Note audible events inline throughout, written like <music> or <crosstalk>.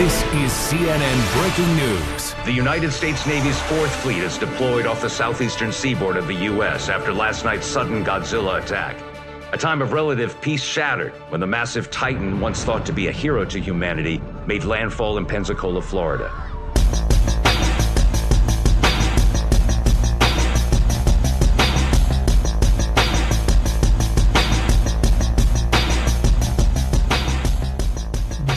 This is CNN breaking news. The United States Navy's Fourth Fleet is deployed off the southeastern seaboard of the U.S. after last night's sudden Godzilla attack. A time of relative peace shattered when the massive Titan, once thought to be a hero to humanity, made landfall in Pensacola, Florida.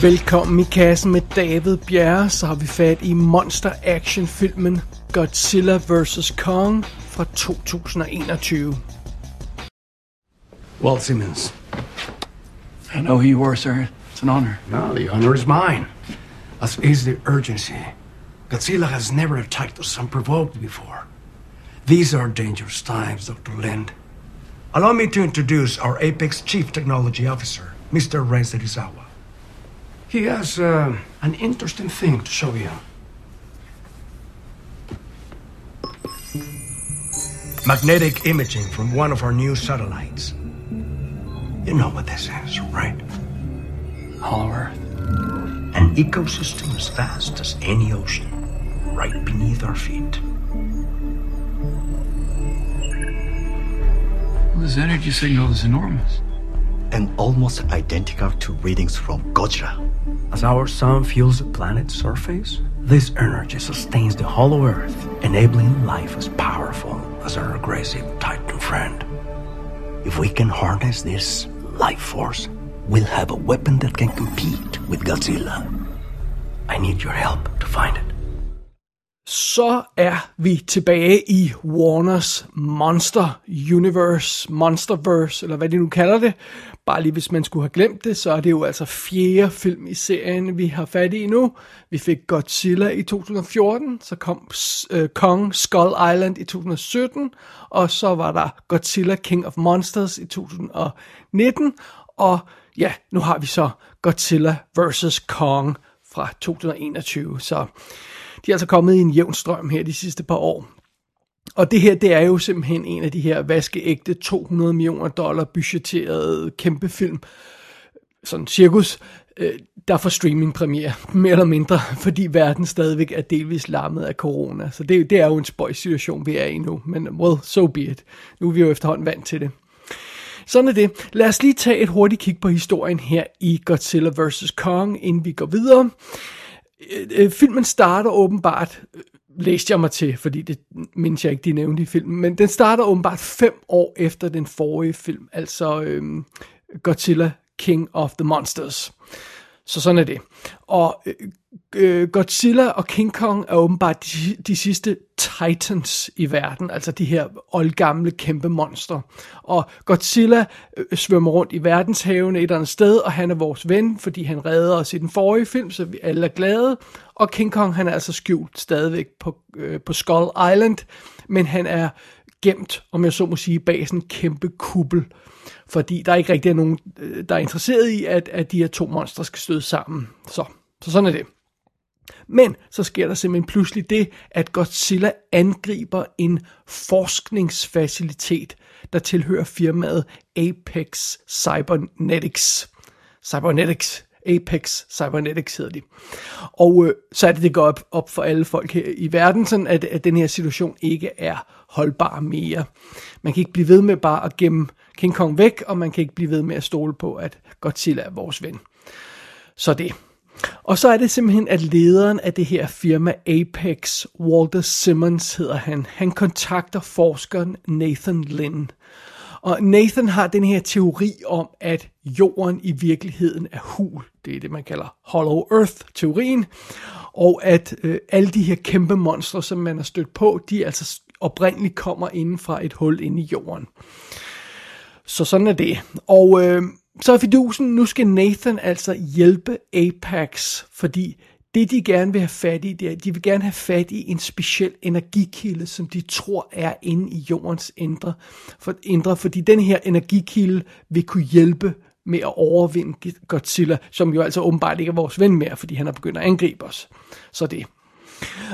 Velkommen i kassen med David Bjerre, så har vi fat i monster action filmen Godzilla vs. Kong fra 2021. Walt Simmons. I know who you are, sir. It's an honor. No, the honor is mine. As is the urgency. Godzilla has never attacked us unprovoked before. These are dangerous times, Dr. Lind. Allow me to introduce our Apex Chief Technology Officer, Mr. Ren Serizawa. He has uh, an interesting thing to show you. Magnetic imaging from one of our new satellites. You know what this is, right? Hollow Earth. An ecosystem as vast as any ocean, right beneath our feet. Well, this energy signal is enormous. And almost identical to readings from Gojira. As our sun fuels the planet's surface, this energy sustains the hollow Earth, enabling life as powerful as our aggressive Titan friend. If we can harness this life force, we'll have a weapon that can compete with Godzilla. I need your help to find it. Så er vi tilbage i Warners Monster Universe, Monsterverse, eller hvad de nu kalder det. Bare lige hvis man skulle have glemt det, så er det jo altså fjerde film i serien, vi har fat i nu. Vi fik Godzilla i 2014, så kom uh, Kong Skull Island i 2017, og så var der Godzilla King of Monsters i 2019, og ja, nu har vi så Godzilla vs. Kong fra 2021, så de er altså kommet i en jævn strøm her de sidste par år. Og det her, det er jo simpelthen en af de her vaskeægte 200 millioner dollar budgetterede kæmpe film, sådan cirkus, øh, der får streamingpremiere, <laughs> mere eller mindre, fordi verden stadigvæk er delvis lammet af corona. Så det, det er jo en spøjs situation, vi er i nu, men well, so be it. Nu er vi jo efterhånden vant til det. Sådan er det. Lad os lige tage et hurtigt kig på historien her i Godzilla vs. Kong, inden vi går videre. Øh, øh, filmen starter åbenbart, læste jeg mig til, fordi det mindes jeg ikke, de nævnte i filmen, men den starter åbenbart fem år efter den forrige film, altså øhm, Godzilla King of the Monsters. Så sådan er det. Og øh, øh, Godzilla og King Kong er åbenbart de, de sidste titans i verden, altså de her oldgamle kæmpe monster. Og Godzilla øh, svømmer rundt i verdenshavene et eller andet sted, og han er vores ven, fordi han redder os i den forrige film, så vi alle er glade. Og King Kong, han er altså skjult stadigvæk på, øh, på Skull Island, men han er gemt, om jeg så må sige, bag sådan en kæmpe kuppel fordi der er ikke rigtig nogen, øh, der er interesseret i, at, at de her to monstre skal støde sammen. Så, så sådan er det. Men så sker der simpelthen pludselig det, at Godzilla angriber en forskningsfacilitet, der tilhører firmaet Apex Cybernetics. Cybernetics. Apex Cybernetics hedder de. Og øh, så er det, det går op, op for alle folk her i verden, sådan at, at den her situation ikke er holdbar mere. Man kan ikke blive ved med bare at gemme King Kong væk, og man kan ikke blive ved med at stole på, at Godzilla er vores ven. Så det. Og så er det simpelthen, at lederen af det her firma Apex, Walter Simmons hedder han, han kontakter forskeren Nathan Lynn. Og Nathan har den her teori om, at jorden i virkeligheden er hul. Det er det, man kalder Hollow Earth-teorien. Og at øh, alle de her kæmpe monstre, som man har stødt på, de altså oprindeligt kommer inden fra et hul inde i jorden. Så sådan er det. Og øh, så er fidusen, nu skal Nathan altså hjælpe Apex, fordi det de gerne vil have fat i, det er, de vil gerne have fat i en speciel energikilde, som de tror er inde i jordens indre, for, indre fordi den her energikilde vil kunne hjælpe med at overvinde Godzilla, som jo altså åbenbart ikke er vores ven mere, fordi han er begyndt at angribe os. Så det.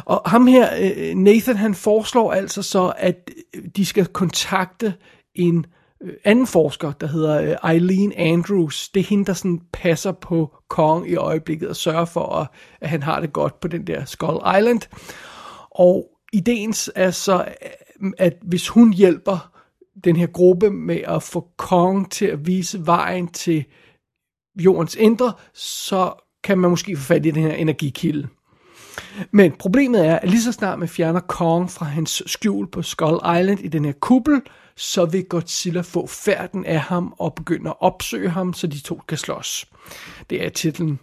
Og ham her, øh, Nathan, han foreslår altså så, at de skal kontakte en øh, Øh, anden forsker, der hedder øh, Eileen Andrews. Det er hende, der sådan passer på Kong i øjeblikket og sørger for, at, at han har det godt på den der Skull Island. Og ideen er så, at hvis hun hjælper den her gruppe med at få Kong til at vise vejen til jordens indre, så kan man måske få fat i den her energikilde. Men problemet er, at lige så snart man fjerner Kong fra hans skjul på Skull Island i den her kuppel, så vil Godzilla få færden af ham og begynde at opsøge ham, så de to kan slås. Det er titlen.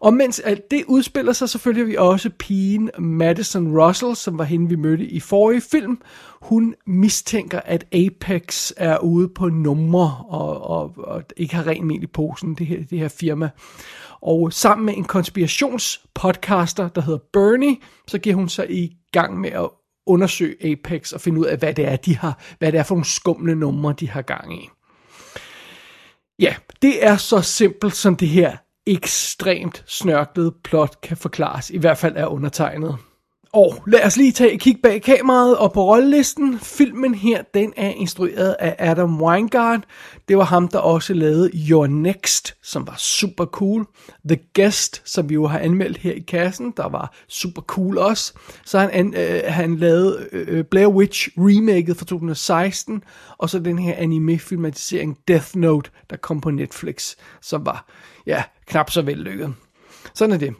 Og mens alt det udspiller sig, så følger vi også pigen Madison Russell, som var hende, vi mødte i forrige film. Hun mistænker, at Apex er ude på numre og, og, og ikke har ren mel i posen, det her, det her firma. Og sammen med en konspirationspodcaster, der hedder Bernie, så giver hun sig i gang med at undersøge Apex og finde ud af, hvad det er, de har, hvad det er for nogle skumle numre, de har gang i. Ja, det er så simpelt, som det her ekstremt snørklede plot kan forklares, i hvert fald er undertegnet. Og lad os lige tage et kig bag kameraet og på rollelisten. Filmen her, den er instrueret af Adam Weingart. Det var ham, der også lavede Your Next, som var super cool. The Guest, som vi jo har anmeldt her i kassen, der var super cool også. Så han, øh, han lavede øh, øh, Blair Witch remaket fra 2016, og så den her anime-filmatisering Death Note, der kom på Netflix, som var, ja, knap så vellykket. Sådan er det.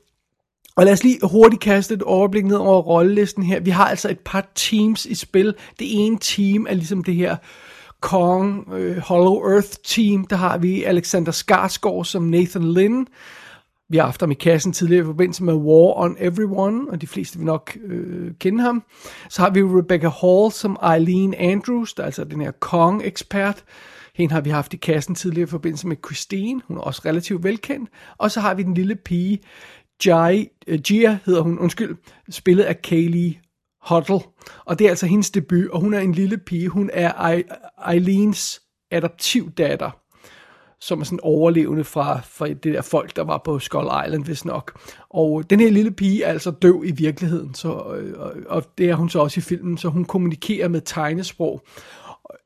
Og lad os lige hurtigt kaste et overblik ned over rollelisten her. Vi har altså et par teams i spil. Det ene team er ligesom det her Kong øh, Hollow Earth team. Der har vi Alexander Skarsgård som Nathan Lynn. Vi har haft ham i kassen tidligere i forbindelse med War on Everyone, og de fleste vil nok øh, kende ham. Så har vi Rebecca Hall som Eileen Andrews, der er altså den her Kong-ekspert. Hende har vi haft i kassen tidligere i forbindelse med Christine, hun er også relativt velkendt. Og så har vi den lille pige, Jai, øh, uh, Gia hedder hun, undskyld, spillet af Kaylee Huddle. Og det er altså hendes debut, og hun er en lille pige. Hun er Eileens adoptivdatter, som er sådan overlevende fra, fra det der folk, der var på Skull Island, hvis nok. Og den her lille pige er altså døv i virkeligheden, så, øh, og, og det er hun så også i filmen, så hun kommunikerer med tegnesprog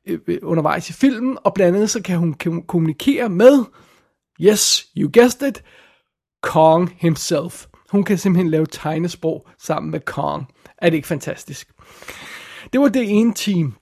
øh, undervejs i filmen, og blandt andet så kan hun kommunikere med, yes, you guessed it, Kong himself. Hun kan simpelthen lave tegnesprog sammen med Kong. Er det ikke fantastisk? Det var det ene team.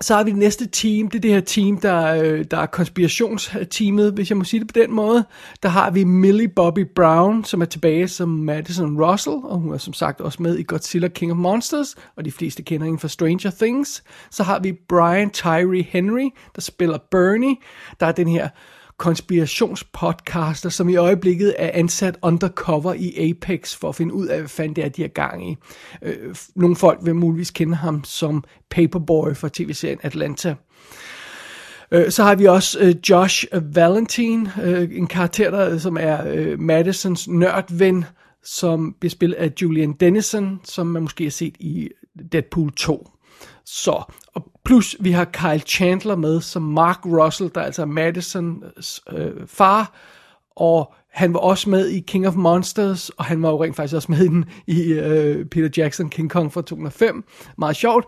Så har vi det næste team, det er det her team, der, øh, der er konspirationsteamet, hvis jeg må sige det på den måde. Der har vi Millie Bobby Brown, som er tilbage som Madison Russell, og hun er som sagt også med i Godzilla King of Monsters, og de fleste kender hende fra Stranger Things. Så har vi Brian Tyree Henry, der spiller Bernie. Der er den her konspirationspodcaster, som i øjeblikket er ansat undercover i Apex for at finde ud af, hvad fanden det er, de er gang i. Øh, nogle folk vil muligvis kende ham som Paperboy fra tv-serien Atlanta. Øh, så har vi også øh, Josh Valentine, øh, en karakter, der, som er Madisons nørdven, som bliver spillet af Julian Dennison, som man måske har set i Deadpool 2. Så, og plus vi har Kyle Chandler med som Mark Russell, der altså er altså Madisons øh, far, og han var også med i King of Monsters, og han var jo rent faktisk også med i, den, i øh, Peter Jackson King Kong fra 2005. Meget sjovt.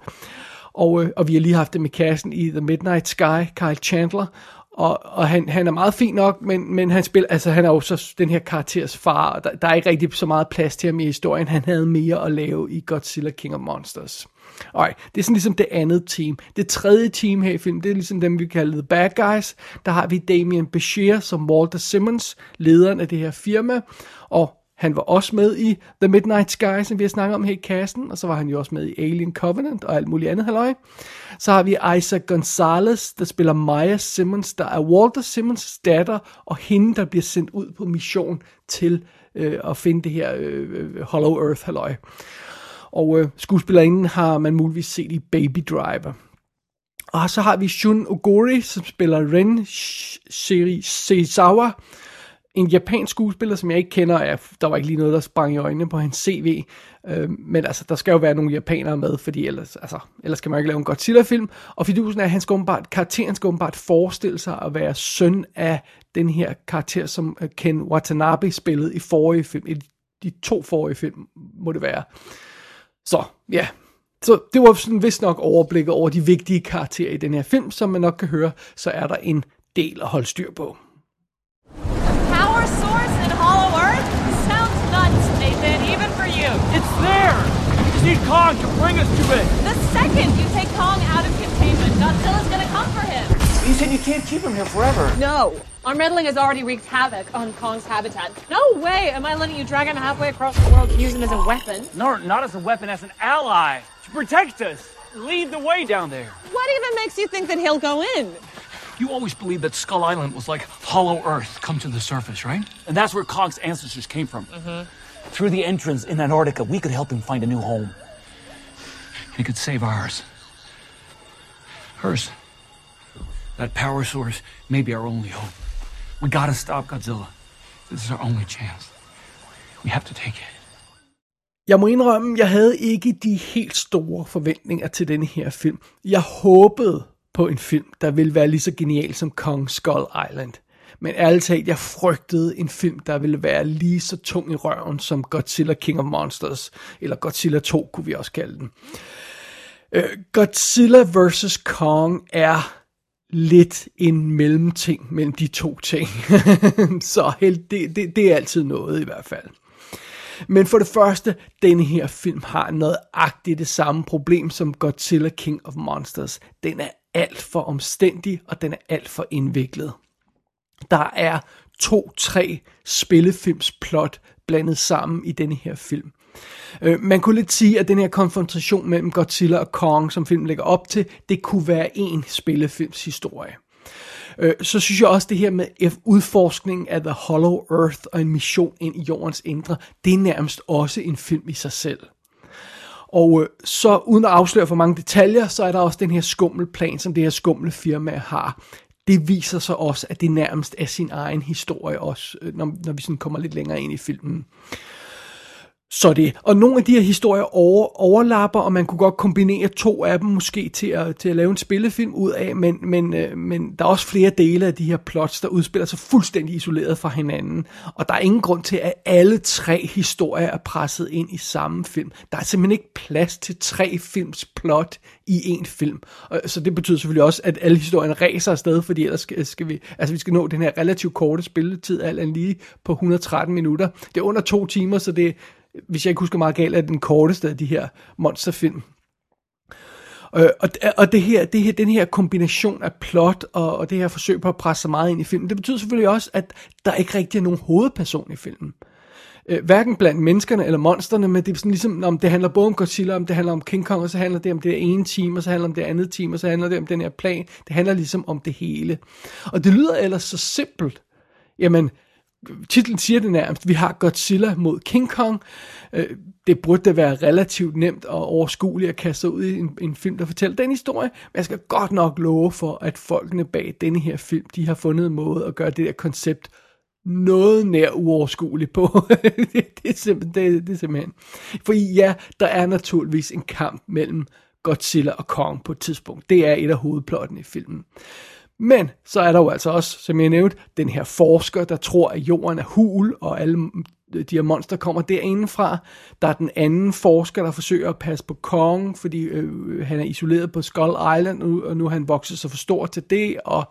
Og, øh, og vi har lige haft det med kassen i The Midnight Sky, Kyle Chandler, og, og han, han er meget fin nok, men, men han spiller, altså han er jo så den her karakters far, og der, der er ikke rigtig så meget plads til ham i historien. Han havde mere at lave i Godzilla King of Monsters. Alright, det er sådan ligesom det andet team. Det tredje team her i filmen, det er ligesom dem, vi kalder The Bad Guys. Der har vi Damien Bashir som Walter Simmons, lederen af det her firma, og han var også med i The Midnight Sky, som vi har snakket om her i kassen, og så var han jo også med i Alien Covenant og alt muligt andet halløj. Så har vi Isaac Gonzalez, der spiller Maya Simmons, der er Walter Simmons datter, og hende, der bliver sendt ud på mission til øh, at finde det her øh, øh Hollow Earth halløj. Og øh, skuespillerinden har man muligvis set i Baby Driver. Og så har vi Shun Oguri, som spiller Ren Serizawa, en japansk skuespiller, som jeg ikke kender. Ja, der var ikke lige noget, der sprang i øjnene på hans CV. Øh, men altså, der skal jo være nogle japanere med, fordi ellers, altså, ellers kan man ikke lave en Godzilla-film. Og fidusen er, at han skal åbenbart, karakteren skal åbenbart forestille sig at være søn af den her karakter, som øh, Ken Watanabe spillede i forrige film. I de to forrige film, må det være. Så ja, Så det var sådan vist nok overblik over de vigtige karakterer i den her film, som man nok kan høre, så er der en del at holde styr på. Power source in Hollow Earth? Sounds nuts, Nathan, even for you. It's there! We just need Kong to bring us to it! The second you take Kong out of containment, Godzilla's gonna. You said you can't keep him here forever. No. Our meddling has already wreaked havoc on Kong's habitat. No way am I letting you drag him halfway across the world and use him as a weapon. No, not as a weapon, as an ally. To protect us. Lead the way down there. What even makes you think that he'll go in? You always believed that Skull Island was like hollow Earth come to the surface, right? And that's where Kong's ancestors came from. Mm-hmm. Through the entrance in Antarctica, we could help him find a new home. He could save ours. Hers. That power source may be our only hope. We gotta stop Godzilla. This is our only chance. We have to take it. Jeg må indrømme, jeg havde ikke de helt store forventninger til denne her film. Jeg håbede på en film, der ville være lige så genial som Kong Skull Island. Men ærligt talt, jeg frygtede en film, der ville være lige så tung i røven som Godzilla King of Monsters, eller Godzilla 2 kunne vi også kalde den. Øh, Godzilla vs. Kong er lidt en mellemting mellem de to ting. <laughs> så held, det, det, det er altid noget i hvert fald. Men for det første, denne her film har noget agtigt det samme problem som Godzilla King of Monsters. Den er alt for omstændig, og den er alt for indviklet. Der er to-tre spillefilmsplot blandet sammen i denne her film. Øh, man kunne lidt sige, at den her konfrontation mellem Godzilla og Kong, som filmen lægger op til, det kunne være en spillefilmshistorie. Øh, så synes jeg også, det her med udforskningen af The Hollow Earth og en mission ind i jordens indre, det er nærmest også en film i sig selv. Og øh, så uden at afsløre for mange detaljer, så er der også den her skummelplan, som det her skumle firma har. Det viser sig også, at det nærmest er sin egen historie også, øh, når, når vi sådan kommer lidt længere ind i filmen. Så det. Og nogle af de her historier over, overlapper, og man kunne godt kombinere to af dem måske til at, til at lave en spillefilm ud af, men, men, øh, men der er også flere dele af de her plots, der udspiller sig fuldstændig isoleret fra hinanden. Og der er ingen grund til, at alle tre historier er presset ind i samme film. Der er simpelthen ikke plads til tre films plot i en film. Og, så det betyder selvfølgelig også, at alle historierne ræser afsted, fordi ellers skal, skal vi, altså vi skal nå den her relativt korte spilletid, alt lige på 113 minutter. Det er under to timer, så det hvis jeg ikke husker meget galt, er den korteste af de her monsterfilm. Øh, og, og det her, det her, den her kombination af plot og, og det her forsøg på at presse så meget ind i filmen, det betyder selvfølgelig også, at der ikke rigtig er nogen hovedperson i filmen. Øh, hverken blandt menneskerne eller monsterne, men det er sådan ligesom, om det handler både om Godzilla, om det handler om King Kong, og så handler det om det ene team, og så handler det om det andet team, og så handler det om den her plan. Det handler ligesom om det hele. Og det lyder ellers så simpelt. Jamen, titlen siger det nærmest, vi har Godzilla mod King Kong. Øh, det burde da være relativt nemt og overskueligt at kaste sig ud i en, en film, der fortæller den historie. Men jeg skal godt nok love for, at folkene bag denne her film, de har fundet en måde at gøre det der koncept noget nær uoverskueligt på. det, <laughs> det, er simpelthen, det, det er simpelthen. For ja, der er naturligvis en kamp mellem Godzilla og Kong på et tidspunkt. Det er et af hovedplottene i filmen. Men så er der jo altså også, som jeg nævnte, den her forsker, der tror, at jorden er hul, og alle de her monster kommer derindefra. Der er den anden forsker, der forsøger at passe på Kong, fordi øh, han er isoleret på Skull Island, og nu har han vokset så for stor til det. Og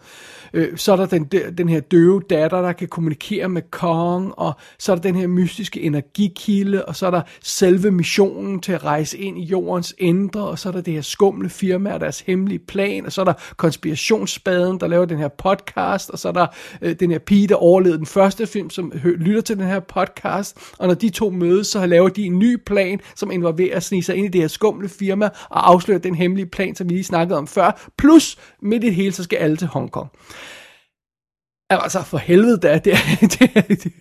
øh, så er der den, den her døve datter, der kan kommunikere med Kong, og så er der den her mystiske energikilde, og så er der selve missionen til at rejse ind i jordens indre, og så er der det her skumle firma og deres hemmelige plan, og så er der konspirationsspaden, der laver den her podcast, og så er der øh, den her pige, der overlevede den første film, som hø- lytter til den her podcast, og når de to mødes, så laver de en ny plan, som involverer at snige sig ind i det her skumle firma, og afsløre den hemmelige plan, som vi lige snakkede om før, plus midt i det hele, så skal alle til Hongkong. Altså for helvede da, det er, det, <laughs> det,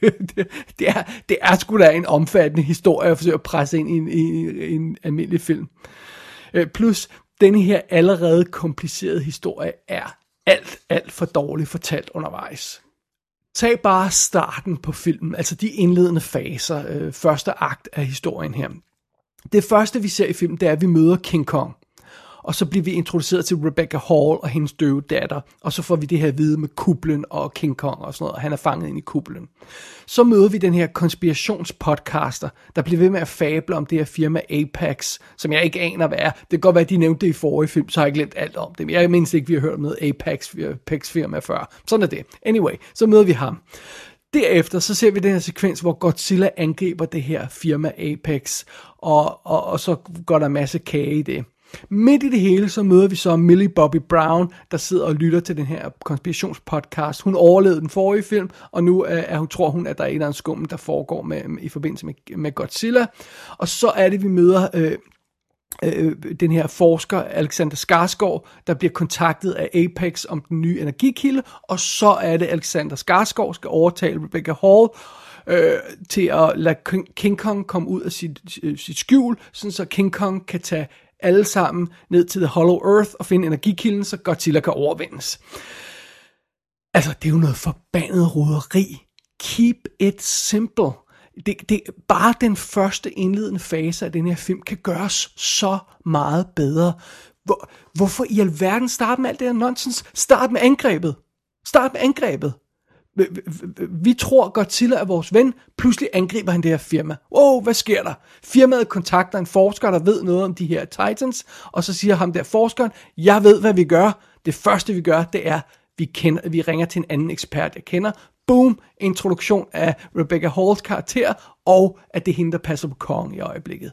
er, det, er, det er sgu da en omfattende historie at forsøge at presse ind i en, i en almindelig film. Øh, plus, denne her allerede komplicerede historie er alt, alt for dårligt fortalt undervejs. Tag bare starten på filmen, altså de indledende faser, øh, første akt af historien her. Det første vi ser i filmen, det er, at vi møder King Kong og så bliver vi introduceret til Rebecca Hall og hendes døve datter, og så får vi det her vide med kublen og King Kong og sådan noget, og han er fanget ind i kublen. Så møder vi den her konspirationspodcaster, der bliver ved med at fable om det her firma Apex, som jeg ikke aner, hvad er. Det kan godt være, at de nævnte det i forrige film, så har jeg glemt alt om det. Jeg mindst ikke, vi har hørt om noget Apex, Apex firma før. Sådan er det. Anyway, så møder vi ham. Derefter så ser vi den her sekvens, hvor Godzilla angriber det her firma Apex, og, og, og så går der en masse kage i det. Midt i det hele, så møder vi så Millie Bobby Brown, der sidder og lytter til den her konspirationspodcast. Hun overlevede den forrige film, og nu øh, er hun, tror hun, at der er en eller anden skummel, der foregår med, i forbindelse med, med Godzilla. Og så er det, vi møder øh, øh, øh, den her forsker, Alexander Skarsgård, der bliver kontaktet af Apex om den nye energikilde, og så er det, Alexander Skarsgård skal overtale Rebecca Hall øh, til at lade King Kong komme ud af sit, øh, sit skjul, sådan så King Kong kan tage alle sammen ned til The Hollow Earth og finde energikilden, så Godzilla kan overvindes. Altså, det er jo noget forbandet roderi. Keep it simple. Det, det, bare den første indledende fase af den her film kan gøres så meget bedre. Hvor, hvorfor i alverden starte med alt det her nonsens? Start med angrebet. Start med angrebet vi tror Godzilla er vores ven, pludselig angriber han det her firma. Wow, hvad sker der? Firmaet kontakter en forsker, der ved noget om de her Titans, og så siger ham der forskeren, jeg ved, hvad vi gør. Det første, vi gør, det er, vi, kender, vi ringer til en anden ekspert, jeg kender. Boom, introduktion af Rebecca Halls karakter, og at det er hende, der passer på kongen i øjeblikket.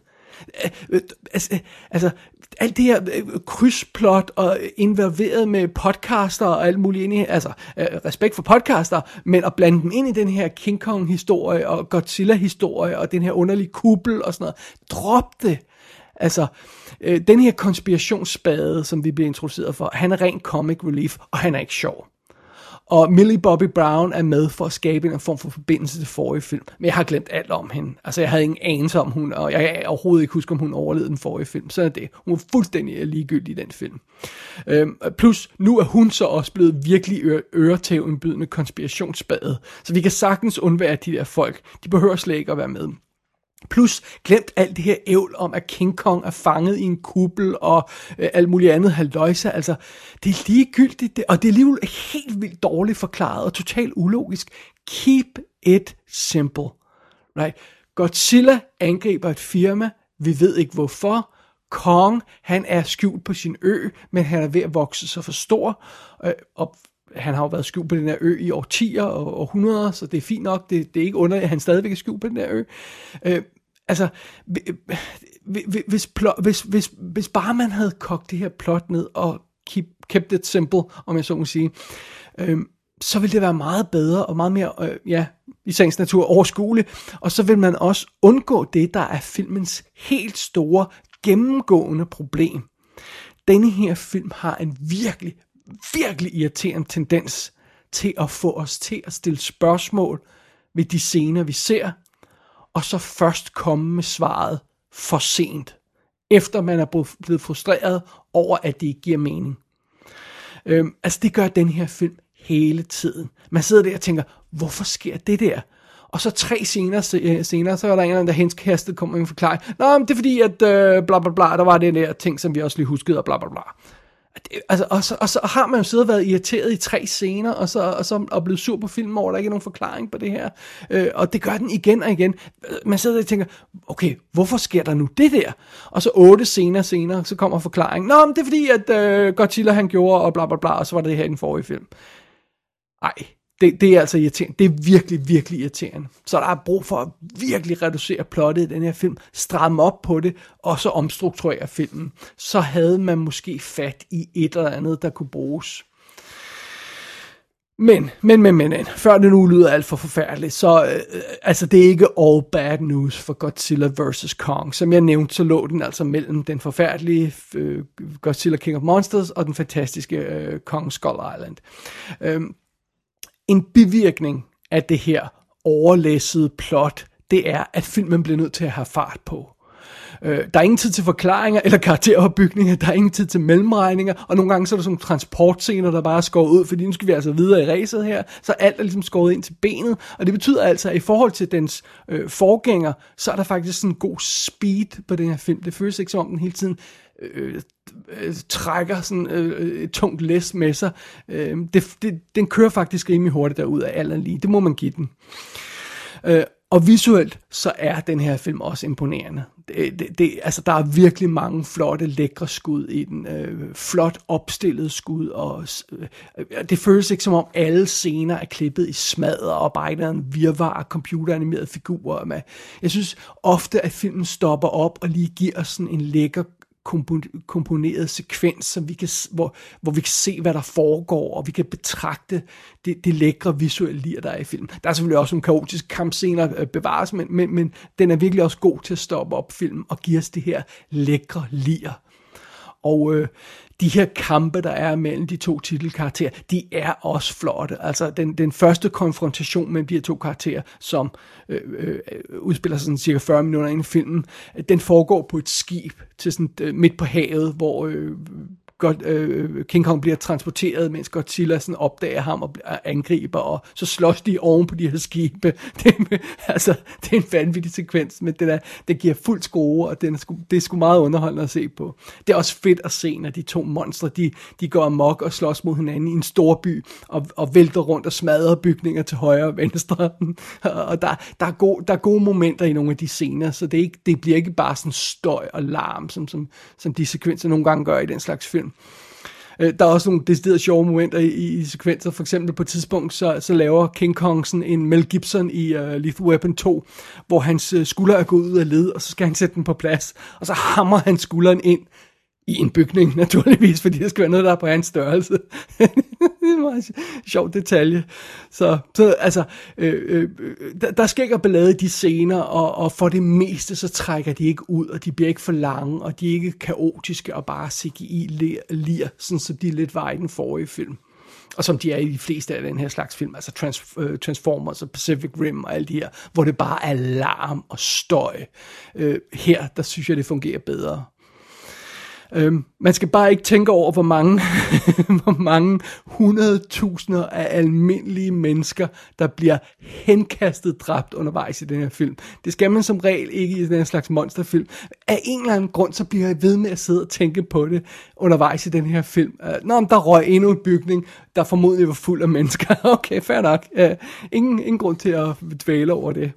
Altså, altså alt det her krydsplot og involveret med podcaster og alt muligt ind i, altså respekt for podcaster, men at blande dem ind i den her King Kong historie og Godzilla historie og den her underlige kuppel og sådan noget. Drop det. Altså, øh, den her konspirationsspade, som vi bliver introduceret for, han er ren comic relief, og han er ikke sjov. Og Millie Bobby Brown er med for at skabe en form for forbindelse til forrige film. Men jeg har glemt alt om hende. Altså, jeg havde ingen anelse om hun, og jeg kan overhovedet ikke huske, om hun overlevede den forrige film. Så er det. Hun er fuldstændig ligegyldig i den film. Øhm, plus, nu er hun så også blevet virkelig øre øretævindbydende konspirationsbadet. Så vi kan sagtens undvære de der folk. De behøver slet ikke at være med. Plus glemt alt det her ævl om, at King Kong er fanget i en kuppel og øh, alt muligt andet halvøjse. Altså, det er ligegyldigt, det, og det er alligevel helt vildt dårligt forklaret og totalt ulogisk. Keep it simple. Right? Godzilla angriber et firma, vi ved ikke hvorfor. Kong, han er skjult på sin ø, men han er ved at vokse sig for stor, øh, og han har jo været skjult på den her ø i årtier og århundreder, så det er fint nok. Det, det er ikke underligt, at han stadigvæk er skjult på den her ø. Øh, altså, hvis, plot, hvis, hvis, hvis bare man havde kogt det her plot ned og keep, kept it simple, om jeg så må sige, øh, så ville det være meget bedre og meget mere, øh, ja, i sagens natur overskueligt. Og så vil man også undgå det, der er filmens helt store, gennemgående problem. Denne her film har en virkelig, virkelig irriterende tendens til at få os til at stille spørgsmål ved de scener, vi ser, og så først komme med svaret for sent, efter man er blevet frustreret over, at det ikke giver mening. Øhm, altså det gør den her film hele tiden. Man sidder der og tænker, hvorfor sker det der? Og så tre scener senere, øh, så er der en eller anden, der henskastet kommer med en forklaring. Nå, men det er fordi, at øh, bla bla bla, der var det der ting, som vi også lige huskede, og bla bla bla. Altså, og, så, og så har man jo siddet og været irriteret i tre scener, og så, og så og blevet sur på filmen over, at der ikke er nogen forklaring på det her. Øh, og det gør den igen og igen. Man sidder og tænker, okay, hvorfor sker der nu det der? Og så otte scener senere, så kommer forklaringen. Nå, men det er fordi, at øh, Godzilla han gjorde, og bla bla bla, og så var det det her i den forrige film. Ej, det, det er altså irriterende. Det er virkelig, virkelig irriterende. Så der er brug for at virkelig reducere plottet i den her film, stramme op på det, og så omstrukturere filmen. Så havde man måske fat i et eller andet, der kunne bruges. Men, men, men, men, før det nu lyder alt for forfærdeligt, så øh, altså det er ikke all bad news for Godzilla vs. Kong. Som jeg nævnte, så lå den altså mellem den forfærdelige øh, Godzilla King of Monsters og den fantastiske øh, Kong Skull Island. Øh, en bivirkning af det her overlæssede plot, det er, at filmen bliver nødt til at have fart på. Øh, der er ingen tid til forklaringer eller karakteropbygninger, der er ingen tid til mellemregninger, og nogle gange så er der sådan transportscener, der bare er skåret ud, fordi nu skal vi altså videre i racet her, så alt er ligesom skåret ind til benet, og det betyder altså, at i forhold til dens øh, forgænger, så er der faktisk sådan en god speed på den her film. Det føles ikke som om den hele tiden øh, øh, trækker sådan øh, øh, et tungt læs med sig. Øh, det, det, den kører faktisk rimelig hurtigt derud af alderen lige. Det må man give den. Øh, og visuelt, så er den her film også imponerende. Det, det, det, altså, der er virkelig mange flotte, lækre skud i den. Øh, flot opstillet skud, og øh, det føles ikke som om alle scener er klippet i smadder og bare en virvar af computeranimerede figurer. Med. Jeg synes ofte, at filmen stopper op og lige giver sådan en lækker komponeret sekvens, som vi kan, hvor, hvor vi kan se, hvad der foregår, og vi kan betragte det, det lækre visuelle lir, der er i filmen. Der er selvfølgelig også nogle kaotiske kampscener øh, bevares, men, men, men den er virkelig også god til at stoppe op filmen og give os det her lækre lir. Og øh, de her kampe, der er mellem de to titelkarakterer, de er også flotte. Altså den, den første konfrontation mellem de her to karakterer, som øh, øh, udspiller sig sådan cirka 40 minutter inden i filmen, den foregår på et skib til sådan, øh, midt på havet, hvor øh, God, øh, King Kong bliver transporteret, mens Godzilla sådan opdager ham og øh, angriber, og så slås de oven på de her skibe. <laughs> Det, altså, det er en vanvittig sekvens, men den, der, det giver fuld skrue, og den er sku, det er sgu meget underholdende at se på. Det er også fedt at se, når de to monstre, de, de går amok og slås mod hinanden i en stor by, og, og vælter rundt og smadrer bygninger til højre og venstre. <laughs> og der, der, er gode, der er gode momenter i nogle af de scener, så det, er ikke, det bliver ikke bare sådan støj og larm, som, som, som de sekvenser nogle gange gør i den slags film den. Øh, der er også nogle deciderede sjove momenter i, i, i sekvenser. For eksempel på et tidspunkt, så, så laver King Kongsen en Mel Gibson i uh, Lethal Weapon 2, hvor hans uh, skulder er gået ud af led, og så skal han sætte den på plads. Og så hammer han skulderen ind i en bygning, <laughs> naturligvis, fordi det skal være noget, der er på hans størrelse det er en meget sjov detalje. Så, så altså, øh, øh, øh der, der sker ikke ballade i de scener, og, og for det meste, så trækker de ikke ud, og de bliver ikke for lange, og de er ikke kaotiske og bare CGI-lir, sådan så de lidt var i den forrige film. Og som de er i de fleste af den her slags film, altså Trans, uh, Transformers og Pacific Rim og alle de her, hvor det bare er larm og støj. Uh, her, der synes jeg, det fungerer bedre. Øhm, man skal bare ikke tænke over, hvor mange, <laughs> hvor mange hundredtusinder af almindelige mennesker, der bliver henkastet dræbt undervejs i den her film. Det skal man som regel ikke i den her slags monsterfilm. Af en eller anden grund, så bliver jeg ved med at sidde og tænke på det undervejs i den her film. Øh, nå, men der røg endnu en bygning, der formodentlig var fuld af mennesker. <laughs> okay, fair nok. Øh, ingen, ingen grund til at dvæle over det.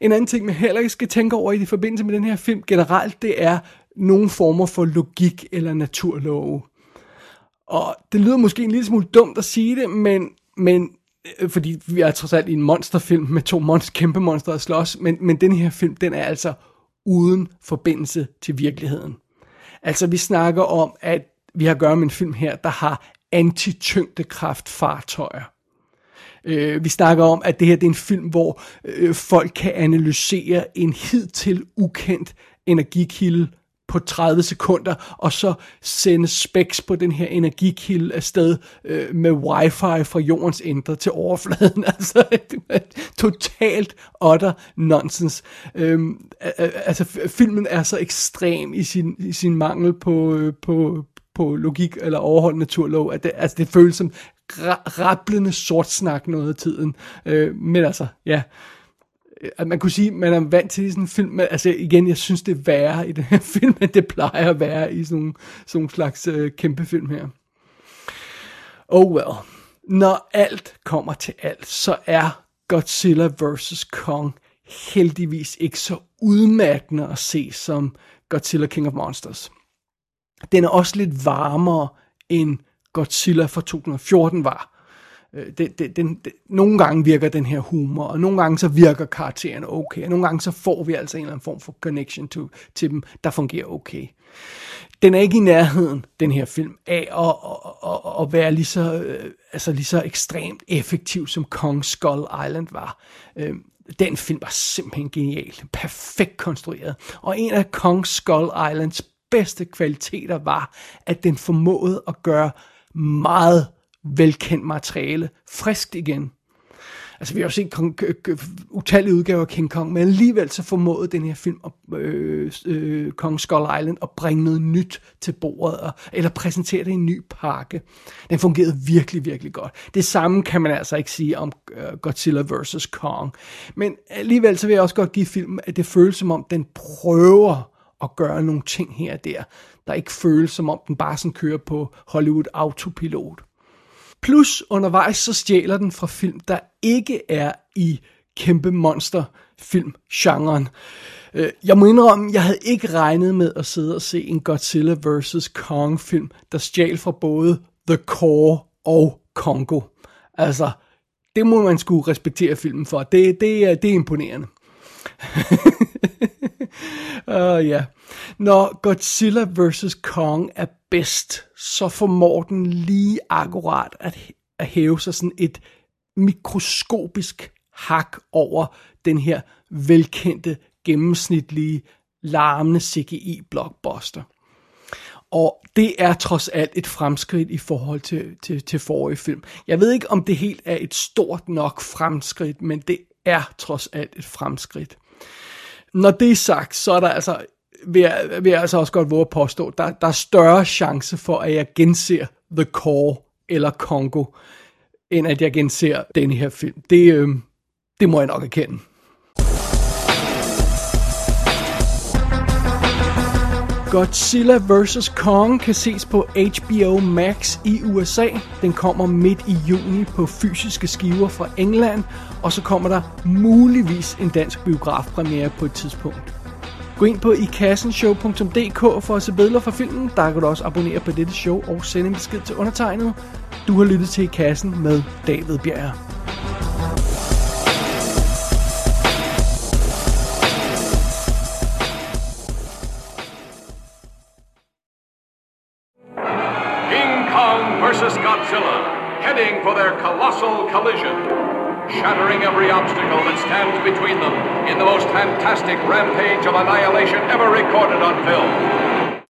En anden ting, man heller ikke skal tænke over i forbindelse med den her film generelt, det er, nogle former for logik eller naturlove. Og det lyder måske en lille smule dumt at sige det, men, men øh, fordi vi er trods alt i en monsterfilm med to monster, kæmpe monstre at slås, men, men den her film, den er altså uden forbindelse til virkeligheden. Altså vi snakker om, at vi har at gøre med en film her, der har antityngdekraftfartøjer. Øh, vi snakker om, at det her det er en film, hvor øh, folk kan analysere en hidtil ukendt energikilde på 30 sekunder, og så sende specs på den her energikilde afsted øh, med wifi fra jordens indre til overfladen. <laughs> altså, totalt utter nonsense. Øhm, altså, filmen er så ekstrem i sin, i sin mangel på, øh, på, på logik eller overholdt naturlov, at det, altså, det føles som rablende sort snak noget af tiden. Øh, men altså, ja at man kunne sige, at man er vant til sådan en film, men altså igen, jeg synes, det er værre i den her <laughs> film, end det plejer at være i sådan nogle, sådan nogle slags øh, kæmpe film her. Oh well. Når alt kommer til alt, så er Godzilla vs. Kong heldigvis ikke så udmattende at se som Godzilla King of Monsters. Den er også lidt varmere end Godzilla fra 2014 var. Øh, det, det, den, det, nogle gange virker den her humor, og nogle gange så virker karaktererne okay, og nogle gange så får vi altså en eller anden form for connection to, til dem, der fungerer okay. Den er ikke i nærheden, den her film, af at, at, at, at være lige så, øh, altså lige så ekstremt effektiv, som Kong Skull Island var. Øh, den film var simpelthen genial, perfekt konstrueret. Og en af Kong Skull Islands bedste kvaliteter var, at den formåede at gøre meget velkendt materiale friskt igen. Altså, vi har jo set Kong, utallige udgaver af King Kong, men alligevel så formåede den her film, øh, øh, Kong Skull Island, at bringe noget nyt til bordet, og, eller præsentere det i en ny pakke. Den fungerede virkelig, virkelig godt. Det samme kan man altså ikke sige om øh, Godzilla vs. Kong. Men alligevel så vil jeg også godt give filmen, at det føles som om, den prøver at gøre nogle ting her og der, der ikke føles som om den bare sådan kører på Hollywood autopilot. Plus undervejs så stjæler den fra film, der ikke er i kæmpe monster film genren. Øh, jeg må indrømme, jeg havde ikke regnet med at sidde og se en Godzilla vs. Kong film, der stjal fra både The Core og Kongo. Altså, det må man skulle respektere filmen for. Det, det, er, det er imponerende. <laughs> uh, ja. Når Godzilla vs. Kong er bedst, så formår den lige akkurat at, at hæve sig sådan et mikroskopisk hak over den her velkendte, gennemsnitlige, larmende CGI-blockbuster. Og det er trods alt et fremskridt i forhold til, til, til forrige film. Jeg ved ikke, om det helt er et stort nok fremskridt, men det er trods alt et fremskridt. Når det er sagt, så er der altså, vil jeg, vil jeg altså også godt våge at påstå, der, der er større chance for, at jeg genser The Core eller Congo, end at jeg genser den her film. Det, øh, det må jeg nok erkende. Godzilla vs. Kong kan ses på HBO Max i USA. Den kommer midt i juni på fysiske skiver fra England, og så kommer der muligvis en dansk biografpremiere på et tidspunkt. Gå ind på ikassenshow.dk for at se billeder fra filmen. Der kan du også abonnere på dette show og sende en besked til undertegnet. Du har lyttet til I Kassen med David Bjerg. Heading for their colossal collision, shattering every obstacle that stands between them in the most fantastic rampage of annihilation ever recorded on film.